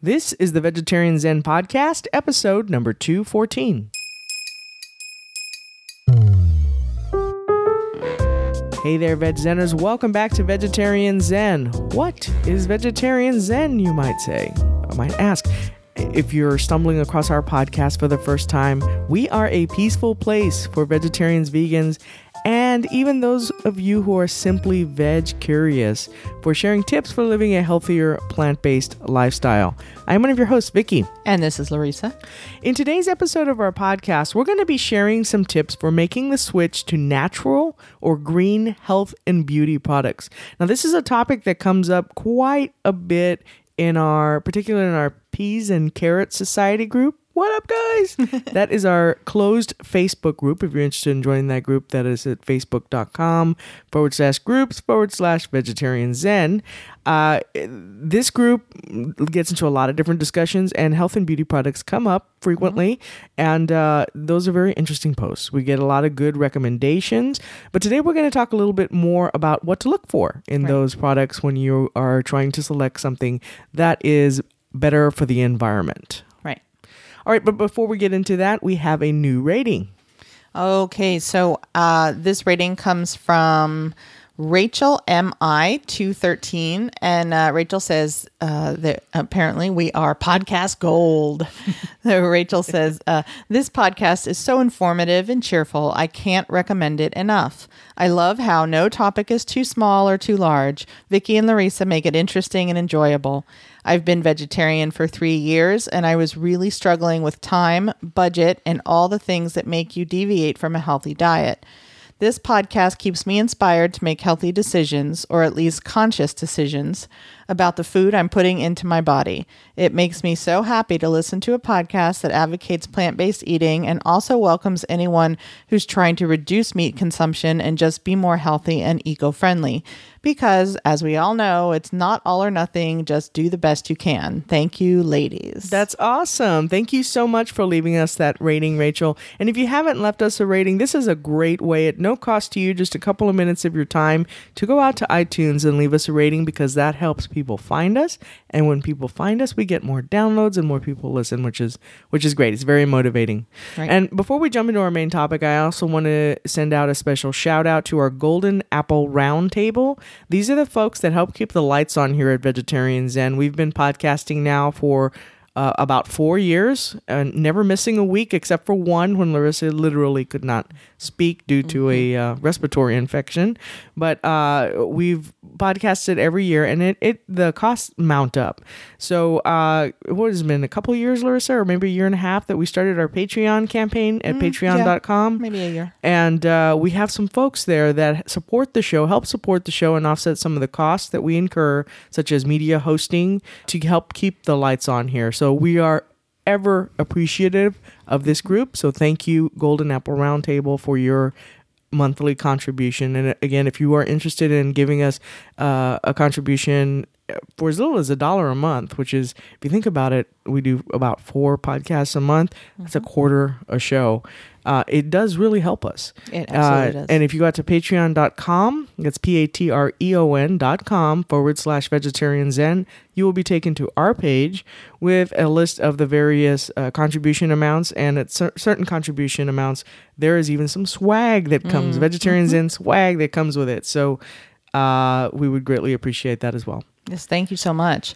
This is the Vegetarian Zen Podcast, episode number 214. Hey there, Veg Zenners. Welcome back to Vegetarian Zen. What is Vegetarian Zen, you might say? I might ask. If you're stumbling across our podcast for the first time, we are a peaceful place for vegetarians, vegans, and even those of you who are simply veg curious for sharing tips for living a healthier plant based lifestyle. I'm one of your hosts, Vicky. And this is Larissa. In today's episode of our podcast, we're going to be sharing some tips for making the switch to natural or green health and beauty products. Now, this is a topic that comes up quite a bit in our, particularly in our peas and carrot society group. What up, guys? that is our closed Facebook group. If you're interested in joining that group, that is at facebook.com forward slash groups forward slash vegetarian zen. Uh, this group gets into a lot of different discussions, and health and beauty products come up frequently. Mm-hmm. And uh, those are very interesting posts. We get a lot of good recommendations. But today we're going to talk a little bit more about what to look for in right. those products when you are trying to select something that is better for the environment. All right, but before we get into that, we have a new rating. Okay, so uh, this rating comes from Rachel MI two thirteen, and uh, Rachel says uh, that apparently we are podcast gold. Rachel says uh, this podcast is so informative and cheerful. I can't recommend it enough. I love how no topic is too small or too large. Vicky and Larissa make it interesting and enjoyable. I've been vegetarian for three years, and I was really struggling with time, budget, and all the things that make you deviate from a healthy diet. This podcast keeps me inspired to make healthy decisions, or at least conscious decisions, about the food I'm putting into my body. It makes me so happy to listen to a podcast that advocates plant based eating and also welcomes anyone who's trying to reduce meat consumption and just be more healthy and eco friendly because, as we all know, it's not all or nothing. Just do the best you can. Thank you, ladies. That's awesome. Thank you so much for leaving us that rating, Rachel. And if you haven't left us a rating, this is a great way at no cost to you, just a couple of minutes of your time, to go out to iTunes and leave us a rating because that helps people find us. And when people find us, we get more downloads and more people listen, which is which is great. It's very motivating. Right. And before we jump into our main topic, I also want to send out a special shout out to our Golden Apple Roundtable. These are the folks that help keep the lights on here at Vegetarian Zen. We've been podcasting now for uh, about four years, and never missing a week except for one when Larissa literally could not speak due to mm-hmm. a uh, respiratory infection. But uh, we've podcasted every year, and it, it the costs mount up. So uh, what has been a couple years, Larissa, or maybe a year and a half that we started our Patreon campaign at mm, Patreon.com. Yeah, maybe a year. And uh, we have some folks there that support the show, help support the show, and offset some of the costs that we incur, such as media hosting, to help keep the lights on here. So we are ever appreciative of this group. So thank you, Golden Apple Roundtable, for your monthly contribution. And again, if you are interested in giving us uh, a contribution for as little as a dollar a month, which is, if you think about it, we do about four podcasts a month. That's a mm-hmm. quarter a show. Uh, it does really help us. It absolutely uh, does. And if you go out to patreon.com, that's P A T R E O N.com forward slash vegetarian zen, you will be taken to our page with a list of the various uh, contribution amounts. And at cer- certain contribution amounts, there is even some swag that comes, mm. vegetarian mm-hmm. zen swag that comes with it. So uh, we would greatly appreciate that as well. Yes, thank you so much.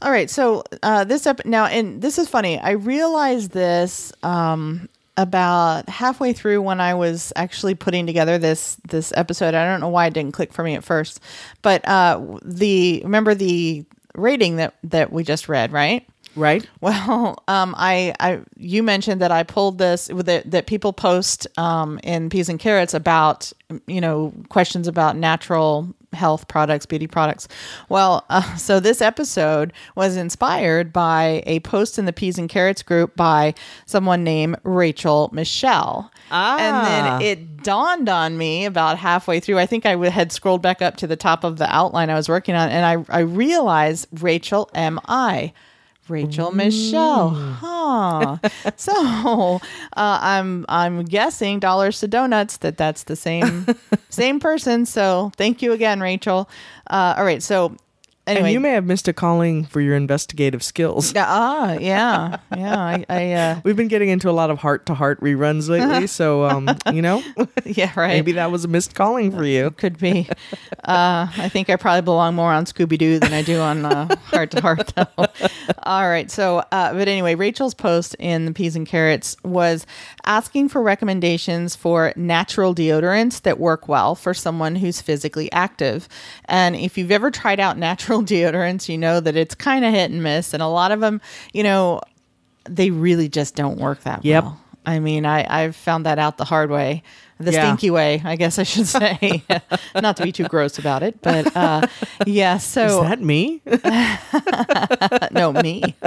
All right, so uh, this up now, and this is funny. I realized this um, about halfway through when I was actually putting together this this episode. I don't know why it didn't click for me at first, but uh, the remember the rating that that we just read, right? Right. Well, um, I, I, you mentioned that I pulled this that that people post um, in peas and carrots about you know questions about natural health products, beauty products. Well, uh, so this episode was inspired by a post in the Peas and Carrots group by someone named Rachel Michelle. Ah. And then it dawned on me about halfway through. I think I had scrolled back up to the top of the outline I was working on, and I, I realized Rachel M.I. Rachel Michelle. Huh. so uh, I'm I'm guessing dollars to donuts that that's the same same person. So thank you again, Rachel. Uh, all right. So anyway, and you may have missed a calling for your investigative skills. ah, yeah, yeah. I, I uh, We've been getting into a lot of Hart to Hart reruns lately, so um, you know, yeah, right. maybe that was a missed calling for you. could be. Uh, I think I probably belong more on Scooby Doo than I do on Hart to Hart, though. All right. So, uh, but anyway, Rachel's post in the Peas and Carrots was asking for recommendations for natural deodorants that work well for someone who's physically active. And if you've ever tried out natural deodorants, you know that it's kind of hit and miss. And a lot of them, you know, they really just don't work that Yep. well. I mean, I, I've found that out the hard way, the Yeah. stinky way, I guess I should say. Not to be too gross about it, but uh, yeah. Is So that me? no, me.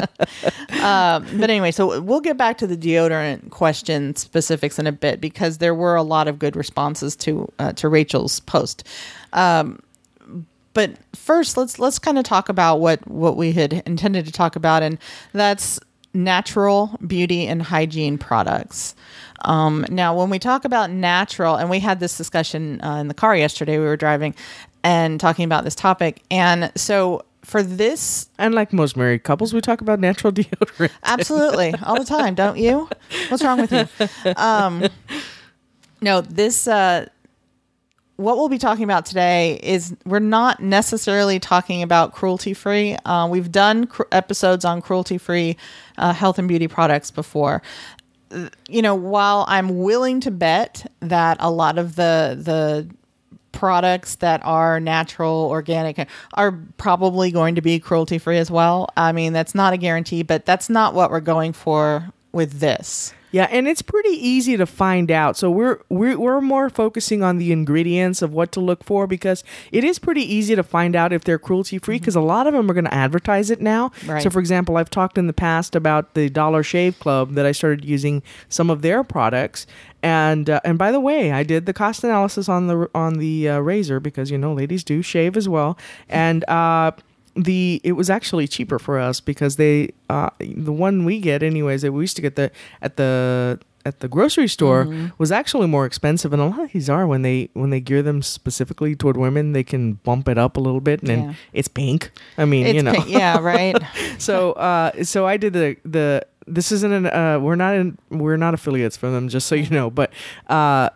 um, but anyway, so we'll get back to the deodorant question specifics in a bit because there were a lot of good responses to uh, to Rachel's post. Um, but first, let's let's kind of talk about what what we had intended to talk about, and that's natural beauty and hygiene products. Um, now, when we talk about natural, and we had this discussion uh, in the car yesterday, we were driving and talking about this topic, and so for this and like most married couples, we talk about natural deodorant. Absolutely, all the time, don't you? What's wrong with you? Um, no, this. Uh, what we'll be talking about today is we're not necessarily talking about cruelty free. Uh, we've done cr- episodes on cruelty free uh, health and beauty products before. You know, while I'm willing to bet that a lot of the the products that are natural, organic, are probably going to be cruelty free as well. I mean, that's not a guarantee, but that's not what we're going for with this. Yeah, and it's pretty easy to find out. So we're we're we're more focusing on the ingredients of what to look for because it is pretty easy to find out if they're cruelty free because a lot of them are going to advertise it now. Right. So for example, I've talked in the past about the Dollar Shave Club that I started using some of their products. And uh, and by the way, I did the cost analysis on the on the uh, razor because you know ladies do shave as well. And uh the it was actually cheaper for us because they uh the one we get anyways that we used to get the at the at the grocery store Mm-hmm. was actually more expensive and a lot of these are when they when they gear them specifically toward women they can bump it up a little bit and Yeah. then it's pink i mean It's you know pink- yeah, right. so uh so i did the the this isn't an uh we're not in we're not affiliates for them just so you know but uh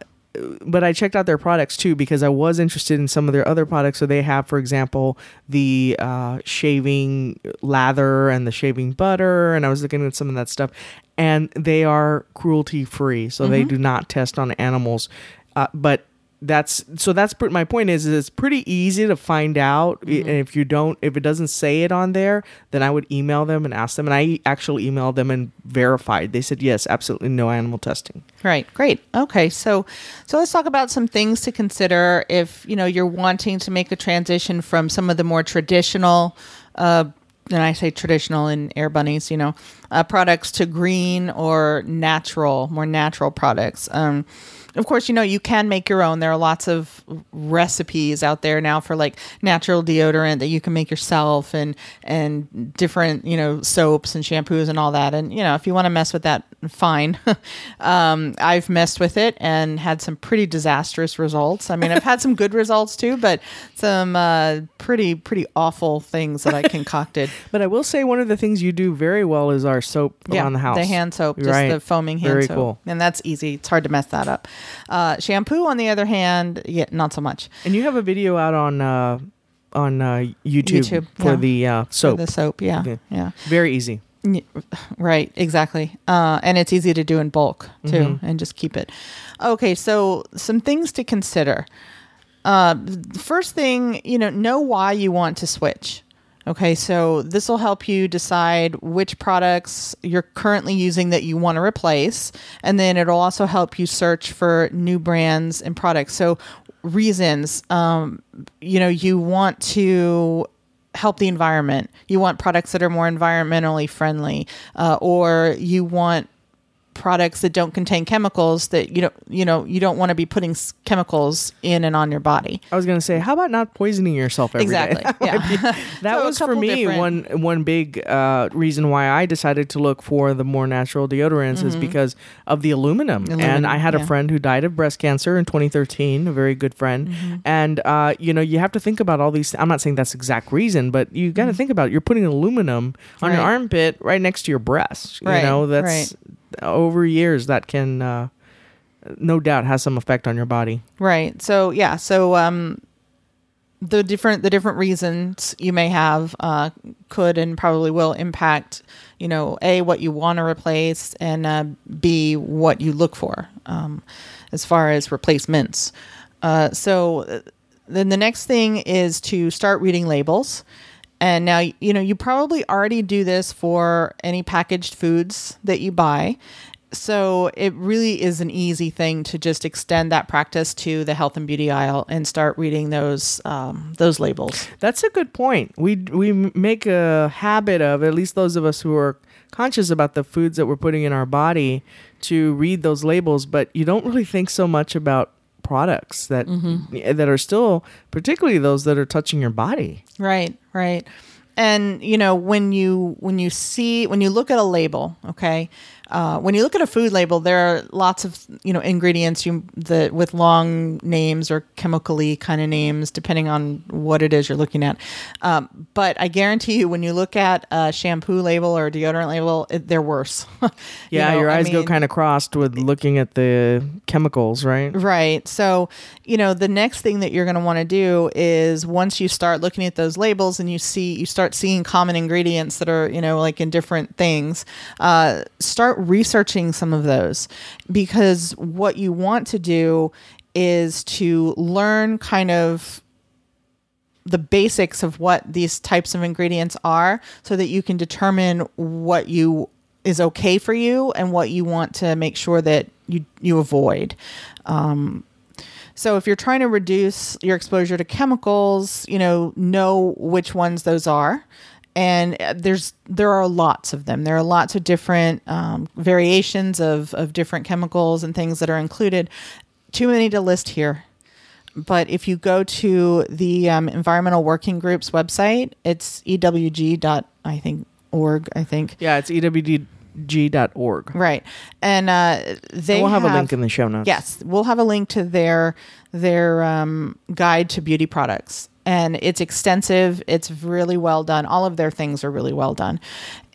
but I checked out their products too because I was interested in some of their other products. So they have, for example, the uh, shaving lather and the shaving butter, and I was looking at some of that stuff, and they are cruelty free, so they do not test on animals. Uh, but that's so that's pr- my point is, is it's pretty easy to find out I- and if you don't if it doesn't say it on there then i would email them and ask them and i actually emailed them and verified they said yes absolutely no animal testing Right. Great. Okay. So, so let's talk about some things to consider if you know you're wanting to make a transition from some of the more traditional, uh, and I say traditional in air bunnies, you know, uh, products to green or natural, more natural products. Um, of course, you know you can make your own. There are lots of recipes out there now for like natural deodorant that you can make yourself, and and different you know soaps and shampoos and all that. And you know if you want to mess with that, fine. um, I've messed with it and had some pretty disastrous results. I mean, I've had some good results too, but some uh, pretty pretty awful things that I concocted. But I will say one of the things you do very well is our soap around the house. The hand soap, just Right. the foaming hand Very soap. cool. And that's easy. It's hard to mess that up. Uh, shampoo, on the other hand, yeah, not so much. And you have a video out on uh, on uh, YouTube, YouTube, for yeah. the uh, For soap. The soap, yeah. Yeah. Yeah. Very easy. Right, exactly. Uh, and it's easy to do in bulk too, and just keep it. Okay, so some things to consider. Uh, first thing, you know, know why you want to switch. Okay, so this will help you decide which products you're currently using that you want to replace, and then it'll also help you search for new brands and products. So, reasons, um, you know, you want to help the environment. You want products that are more environmentally friendly, uh, or you want products that don't contain chemicals that you don't you know you don't want to be putting chemicals in and on your body. I was gonna say, how about not poisoning yourself every day? Exactly. That might Yeah. be- that So was for me different- one one big uh, reason why I decided to look for the more natural deodorants is because of the aluminum. and Mm-hmm. I had a friend who died of breast cancer in 2013, a very good friend. Mm-hmm. And uh, you know, you have to think about all these. I'm not saying that's the exact reason, but you got to think about it. you're putting aluminum on your Mm-hmm. Armpit right next to your breast. Right, You know, that's over years that can. Uh, no doubt has some effect on your body. Right. So yeah. So um, the different the different reasons you may have uh, could and probably will impact you know a what you want to replace and uh, b what you look for um, as far as replacements. Uh, so uh, then the next thing is to start reading labels. And now, you know, you probably already do this for any packaged foods that you buy. So it really is an easy thing to just extend that practice to the health and beauty aisle and start reading those um, those labels. That's a good point. We we make a habit of at least those of us who are conscious about the foods that we're putting in our body to read those labels, but you don't really think so much about products that mm-hmm. that are still particularly those that are touching your body. Right, right. And you know when you when you see when you look at a label, okay, uh, when you look at a food label, there are lots of you know ingredients you that with long names or chemically kind of names, depending on what it is you're looking at. Um, but I guarantee you, when you look at a shampoo label or a deodorant label, it, they're worse. You Yeah, know, your I eyes go kind of crossed with looking at the chemicals, right? Right. So, you know, the next thing that you're going to want to do is once you start looking at those labels and you see, you start seeing common ingredients that are, you know, like in different things, uh, start researching some of those because what you want to do is to learn kind of the basics of what these types of ingredients are so that you can determine what you is okay for you and what you want to make sure that you you avoid. Um, so if you're trying to reduce your exposure to chemicals you know know which ones those are and uh, there's there are lots of them. There are lots of different um, variations of of different chemicals and things that are included. Too many to list here. But if you go to the um, environmental working group's website it's ewg dot i think org i think. Yeah, it's E ewg.org. right. And uh, they we'll have, a link in the show notes. Yes, we'll have a link to their their um, guide to beauty products, and it's extensive. It's really well done. All of their things are really well done,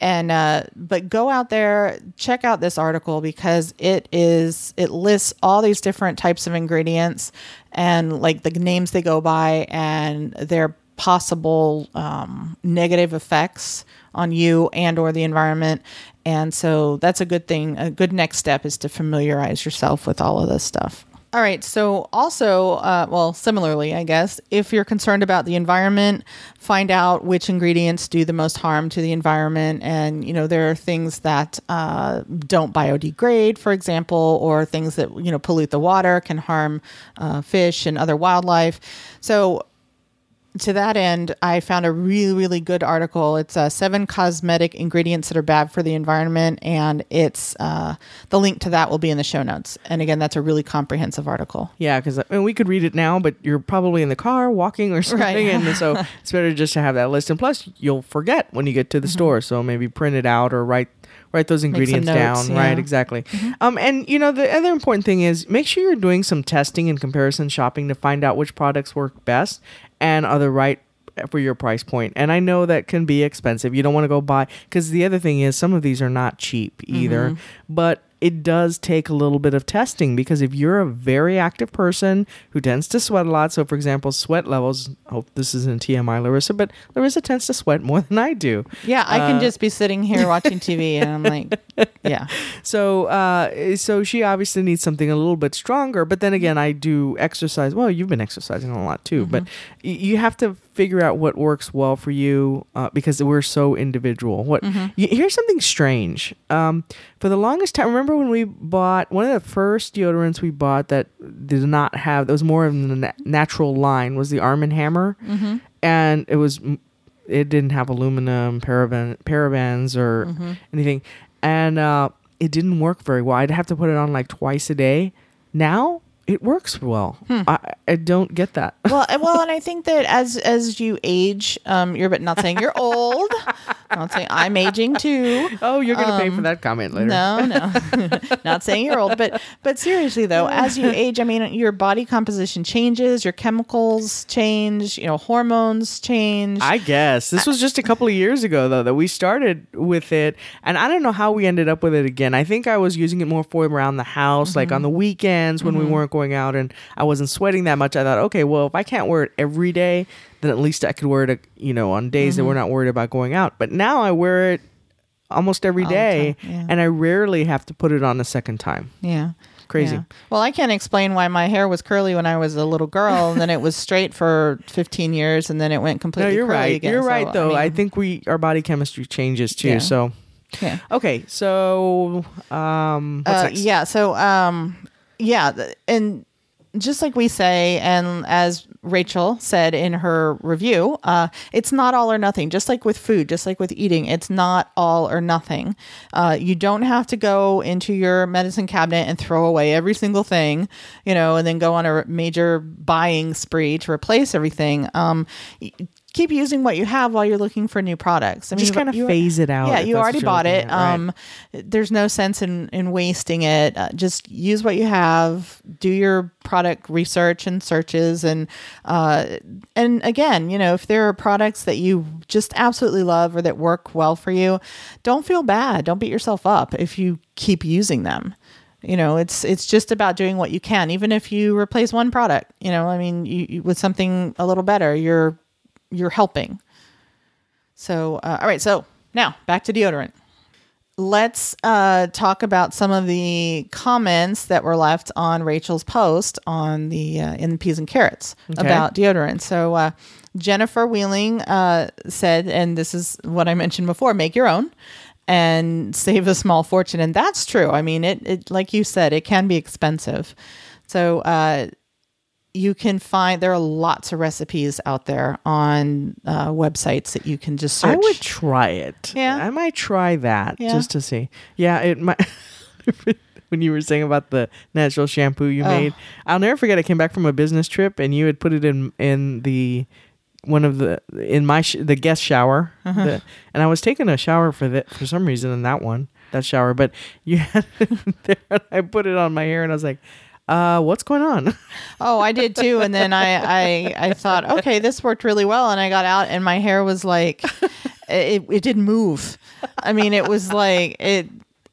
and uh, but go out there, check out this article because it is it lists all these different types of ingredients and like the names they go by and their possible um, negative effects on you and or the environment and so that's a good thing a good next step is to familiarize yourself with all of this stuff all right so also uh, well similarly i guess if you're concerned about the environment find out which ingredients do the most harm to the environment. And you know there are things that uh, don't biodegrade for example or things that you know pollute the water can harm uh, fish and other wildlife. So to that end, I found a really, really good article. It's uh, seven cosmetic ingredients that are bad for the environment, and it's uh, the link to that will be in the show notes. And again, that's a really comprehensive article. Yeah, because I mean, we could read it now, but you're probably in the car walking or something, Right. and so it's better just to have that list. And plus, you'll forget when you get to the store, so maybe print it out or write write those Mm-hmm. ingredients notes, down. yeah. Mm-hmm. Right, exactly. Um, and you know, the other important thing is make sure you're doing some testing and comparison shopping to find out which products work best and are the right for your price point. And I know that can be expensive. You don't want to go buy because the other thing is some of these are not cheap either, Mm-hmm. but it does take a little bit of testing because if you're a very active person who tends to sweat a lot, so for example, sweat levels, hope this isn't TMI, Larissa, but Larissa tends to sweat more than I do. Yeah, I Uh, can just be sitting here watching TV, and I'm like, yeah, So, uh, so she obviously needs something a little bit stronger. But then again, I do exercise. Well, you've been exercising a lot too, but y- you have to figure out what works well for you uh, because we're so individual. What y- here's something strange. Um, for the longest time, remember when we bought one of the first deodorants we bought that did not have that was more of the na- natural line was the Arm and Hammer, and it was it didn't have aluminum, paraben, parabens, or anything. And uh, it didn't work very well. I'd have to put it on like twice a day. Now it works well. Hmm. I, I don't get that. well, well, and I think that as as you age, um, you're but not saying you're old. I'm not saying I'm aging too. Oh, you're gonna pay for um, that comment later. No, no, not saying you're old, but but seriously though, as you age, I mean, your body composition changes, your chemicals change, you know, hormones change. I guess this was just a couple of years ago though that we started with it, and I don't know how we ended up with it again. I think I was using it more for around the house, like on mm-hmm. the weekends when we mm-hmm. weren't going out and I wasn't sweating that much. I thought, okay, well, if I can't wear it every day, then at least I could wear it, you know, on days that we're not worried about going out. But now I wear it almost every the day, yeah. and I rarely have to put it on a second time. yeah. Crazy. Yeah. Well, I can't explain why my hair was curly when I was a little girl, and then it was straight for 15 years, and then it went No, completely you're curly right. again. You're So, right, though. I, mean, think we our body chemistry changes too. Yeah. So yeah. okay, so um, Uh, yeah. So, um, yeah, and just like we say, and as Rachel said in her review, uh, it's not all or nothing. Just like with food, just like with eating, it's not all or nothing. Uh, you don't have to go into your medicine cabinet and throw away every single thing, you know, and then go on a major buying spree to replace everything. Um, keep using what you have while you're looking for new products. I Just kind of phase it out. Yeah, you already bought it. at, right. Um, there's no sense in in wasting it. Uh, just use what you have. Do your product research and searches, and uh, and again, you know, if there are products that you just absolutely love or that work well for you, don't feel bad. Don't beat yourself up if you keep using them. You know, it's it's just about doing what you can, even if you replace one product. You know, I mean, you, you with something a little better, you're you're helping. So, uh, all right. So now back to deodorant. Let's uh, talk about some of the comments that were left on Rachel's post on the uh, in peas and carrots Okay. about deodorant. So uh, Jennifer Wheeling uh, said, and this is what I mentioned before: make your own and save a small fortune. And that's true. I mean, it, it like you said, it can be expensive. So uh, you can find there are lots of recipes out there on uh, websites that you can just search. I would try it. Yeah. I might try that Yeah. just to see. Yeah, it might. when you were saying about the natural shampoo you Oh. made, I'll never forget. I came back from a business trip, and you had put it in in the one of the in my sh- the guest shower, Uh-huh. the, and I was taking a shower for that for some reason in that one that shower, but you had it there, and I put it on my hair, and I was like. Uh, what's going on? Oh, I did too. And then I, I, I thought, okay, this worked really well. And I got out, and my hair was like, it, it didn't move. I mean, it was like it,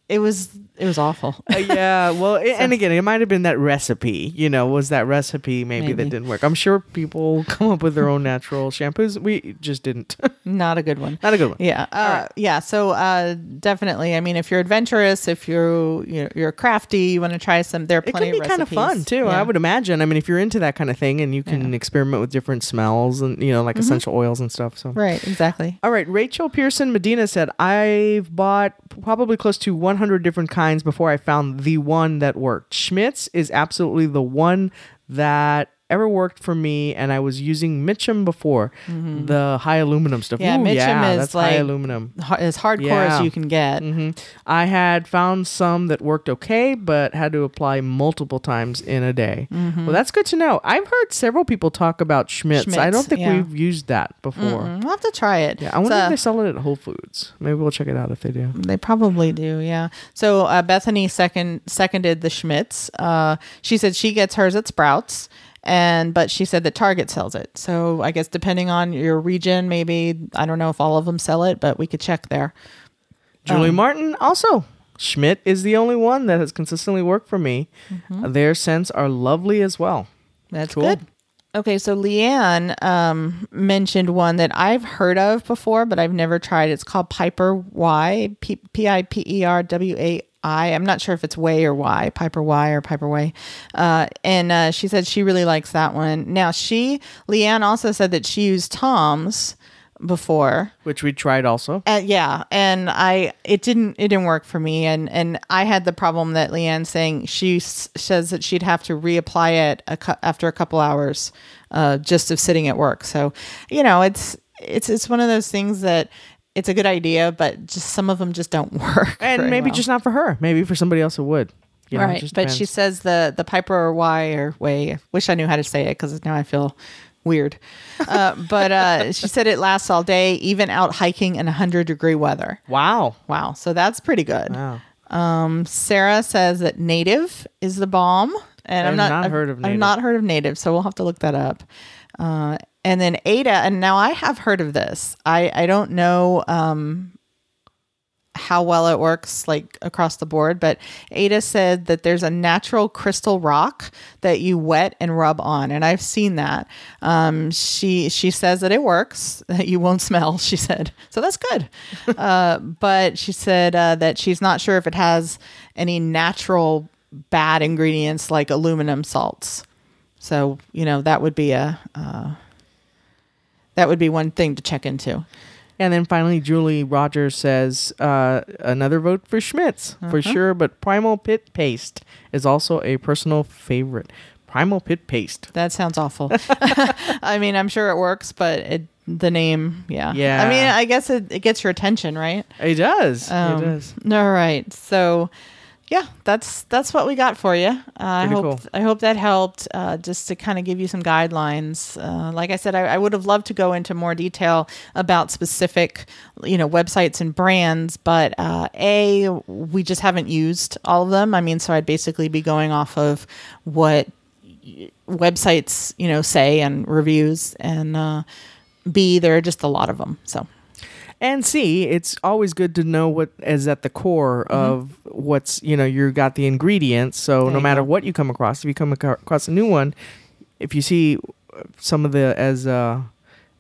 it was, it was awful. Uh, yeah, well, it, and again, it might have been that recipe. You know, was that recipe maybe, Maybe. that didn't work? I'm sure people come up with their own natural shampoos. We just didn't. Not a good one. Not a good one. Yeah, uh, yeah. So uh, definitely, I mean, if you're adventurous, if you're you're, you're crafty, you want to try some. There are It plenty can be of kind of recipes. fun too. Yeah. I would imagine. I mean, if you're into that kind of thing, and you can experiment with different smells and you know, like essential oils and stuff. So Mm-hmm. Right, exactly. All right, Rachel Pearson Medina said, I've bought probably close to 100 different kinds before I found the one that worked. Schmidt's is absolutely the one that ever worked for me, and I was using Mitchum before, the high aluminum stuff. Mm-hmm. Yeah, Ooh, Mitchum yeah, is that's high like- aluminum. Har- As hardcore Yeah. as you can get. hmm I had found some that worked okay, but had to apply multiple times in a day. Well, that's good to know. I've heard several people talk about Schmidt's. I don't think yeah. we've used that before. Mm, We'll have to try it. Yeah, I wonder So- if they sell it at Whole Foods. Maybe we'll check it out if they do. They probably do, yeah. So uh, Bethany second seconded the Schmidt's. Uh, she said she gets hers at Sprouts, and but she said that Target sells it. So I guess depending on your region, maybe I don't know if all of them sell it, but we could check there. Julie Um, Martin also. Schmidt is the only one that has consistently worked for me. Mm-hmm. Their scents are lovely as well. That's Cool. good. Okay, so Leanne um, mentioned one that I've heard of before, but I've never tried. It's called Piper Y, P P I P E R W A I. I'm not sure if it's Way or Y, Piper Y or Piper Way. Uh, and uh, she said she really likes that one. Now, she, Leanne also said that she used Tom's before. Which we tried also. Uh, yeah, and I it didn't it didn't work for me, and and I had the problem that Leanne saying she s- says that she'd have to reapply it a cou- after a couple hours, uh, just of sitting at work. So, you know, it's it's it's one of those things that it's a good idea, but just some of them just don't work. and maybe well. just not for her. Maybe for somebody else it would. You know, it right. just But she says the the Piper or Y or way. I wish I knew how to say it because now I feel weird. Uh, but uh, she said it lasts all day, even out hiking in 100 degree weather. wow. Wow. So that's pretty good. Wow. Um, Sarah says that native is the bomb. and I've I'm not, not I've- heard of I've not heard of native, so we'll have to look that up. Uh, and then Ada, and now I have heard of this. I I don't know um, how well it works like across the board, but Ada said that there's a natural crystal rock that you wet and rub on, and I've seen that. Um, she she says that it works, that you won't smell. She said, so that's good. uh, but she said uh, that she's not sure if it has any natural bad ingredients like aluminum salts. So you know that would be a uh, that would be one thing to check into. And then finally, Julie Rogers says uh, another vote for Schmidt's for Uh-huh. sure, but Primal Pit Paste is also a personal favorite. Primal Pit Paste. That sounds awful. I mean, I'm sure it works, but it, the name, yeah. Yeah. I mean, I guess it, it gets your attention, right? It does. Um, it does. All right. So, yeah, that's that's what we got for you. Uh, I hope cool. I hope that helped, uh, just to kind of give you some guidelines. Uh, like I said, I, I would have loved to go into more detail about specific, you know, websites and brands, but uh, a we just haven't used all of them. I mean, so I'd basically be going off of what websites you know say and reviews and uh b there are just a lot of them so And C, it's always good to know what is at the core of what's, you know, you got the ingredients. So Mm-hmm. There no matter go. what you come across, if you come across a new one, if you see some of the, as, uh,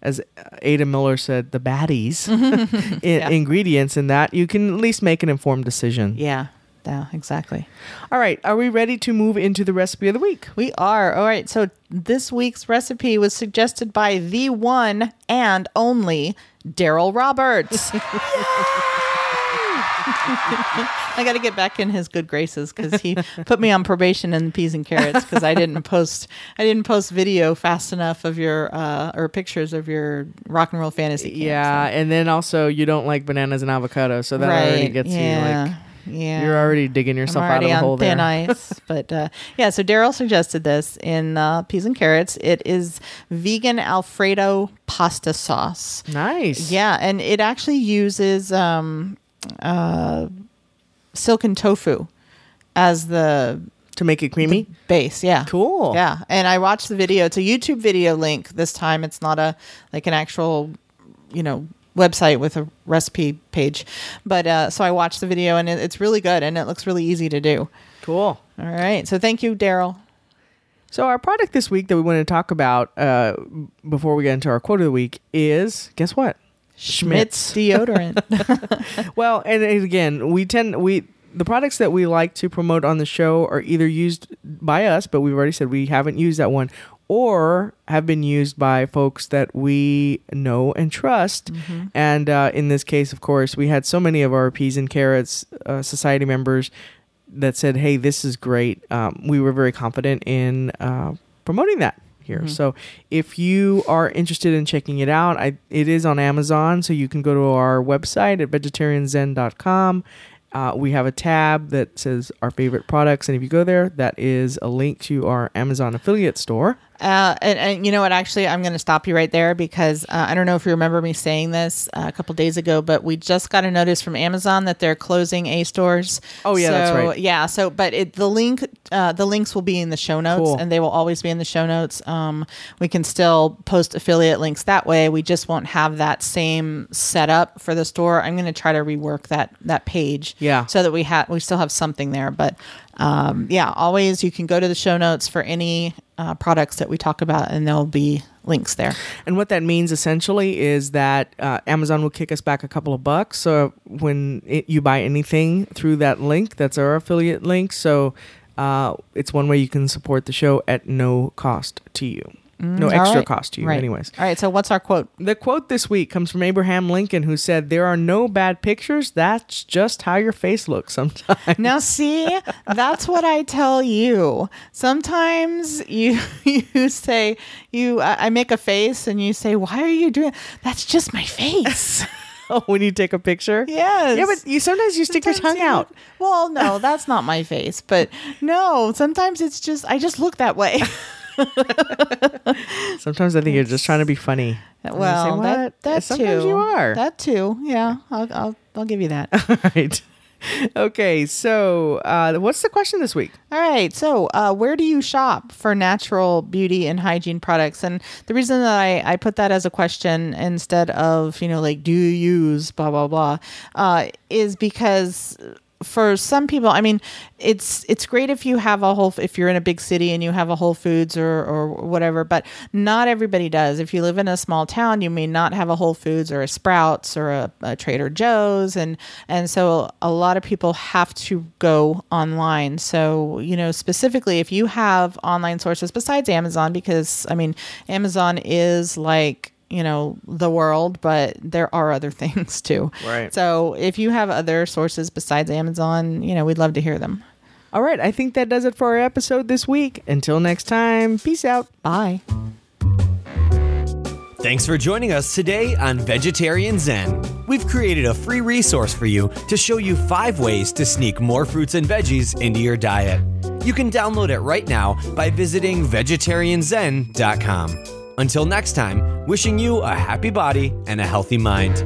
as Ada Miller said, the baddies in, Yeah. ingredients in that, you can at least make an informed decision. yeah yeah exactly All right. Are we ready to move into the recipe of the week? we are all right so this week's recipe was suggested by the one and only daryl roberts I got to get back in his good graces because he put me on probation in peas and carrots because I didn't post I didn't post video fast enough of your uh, or pictures of your rock and roll fantasy. camp, Yeah. And then also, you don't like bananas and avocado. So that already gets you like, yeah. you're already digging yourself I'm out of already the hole thin there. ice. But uh, yeah, so Daryl suggested this in uh, peas and carrots. It is vegan Alfredo pasta sauce. Nice. Yeah, and it actually uses um, uh, silken tofu as the To make it creamy. base. Yeah. Cool. Yeah, and I watched the video. It's a YouTube video link this time. It's not a like an actual, you know, website with a recipe page. But uh, so I watched the video, and it, it's really good, and it looks really easy to do. Cool. All right, so thank you, Daryl. So our product this week that we want to talk about uh, before we get into our quote of the week is guess what? Schmidt's deodorant. Well, and again, we tend we the products that we like to promote on the show are either used by us, but we've already said we haven't used that one, or have been used by folks that we know and trust. And uh, in this case, of course, we had so many of our peas and carrots uh, society members that said, "Hey, this is great." Um, we were very confident in uh, promoting that here. So, if you are interested in checking it out, I, it is on Amazon, so you can go to our website at vegetarianzen.com. Uh, we have a tab that says our favorite products, and if you go there, that is a link to our Amazon affiliate store. Uh, and, and you know what? Actually, I'm going to stop you right there because uh, I don't know if you remember me saying this uh, a couple days ago, but we just got a notice from Amazon that they're closing aStores. Oh, yeah, that's So, right. Yeah, so but it, the link, uh, the links will be in the show notes, Cool. and they will always be in the show notes. Um, we can still post affiliate links that way. We just won't have that same setup for the store. I'm going to try to rework that that page, Yeah. so that we have we still have something there. But um, yeah, always you can go to the show notes for any uh, products that we talk about, and there'll be links there. And what that means essentially is that uh, Amazon will kick us back a couple of bucks. So when it, you buy anything through that link, that's our affiliate link. So uh, it's one way you can support the show at no cost to you, no mm. extra right. cost to you, Right. anyways. All right. So what's our quote? The quote this week comes from Abraham Lincoln, who said, There are no bad pictures. That's just how your face looks sometimes. Now, see, that's what I tell you. Sometimes you you say you I make a face and you say, "Why are you doing?" That's just my face. Oh, when you take a picture? Yes. Yeah, but you sometimes you stick your tongue you out. Well, no, that's not my face. But no, sometimes it's just I just look that way. Sometimes I think you're just trying to be funny. Well, say, that that sometimes too. you are. That too. Yeah, I'll I'll, I'll give you that. right. Okay, so uh, what's the question this week? All right. So, uh, where do you shop for natural beauty and hygiene products? And the reason that I, I put that as a question instead of, you know, like, do you use blah, blah, blah, uh, is because for some people, I mean, it's it's great if you have a whole if you're in a big city and you have a Whole Foods or or whatever, but not everybody does. If you live in a small town, you may not have a Whole Foods or a Sprouts or a, a Trader Joe's, and and so a lot of people have to go online. So you know, specifically, if you have online sources besides Amazon, because I mean, Amazon is like you know the world but there are other things too Right. so if you have other sources besides amazon you know we'd love to hear them All right, I think that does it for our episode this week. Until next time, peace out. bye Thanks for joining us today on Vegetarian Zen. We've created a free resource for you to show you five ways to sneak more fruits and veggies into your diet. You can download it right now by visiting vegetarianzen.com. Until next time, wishing you a happy body and a healthy mind.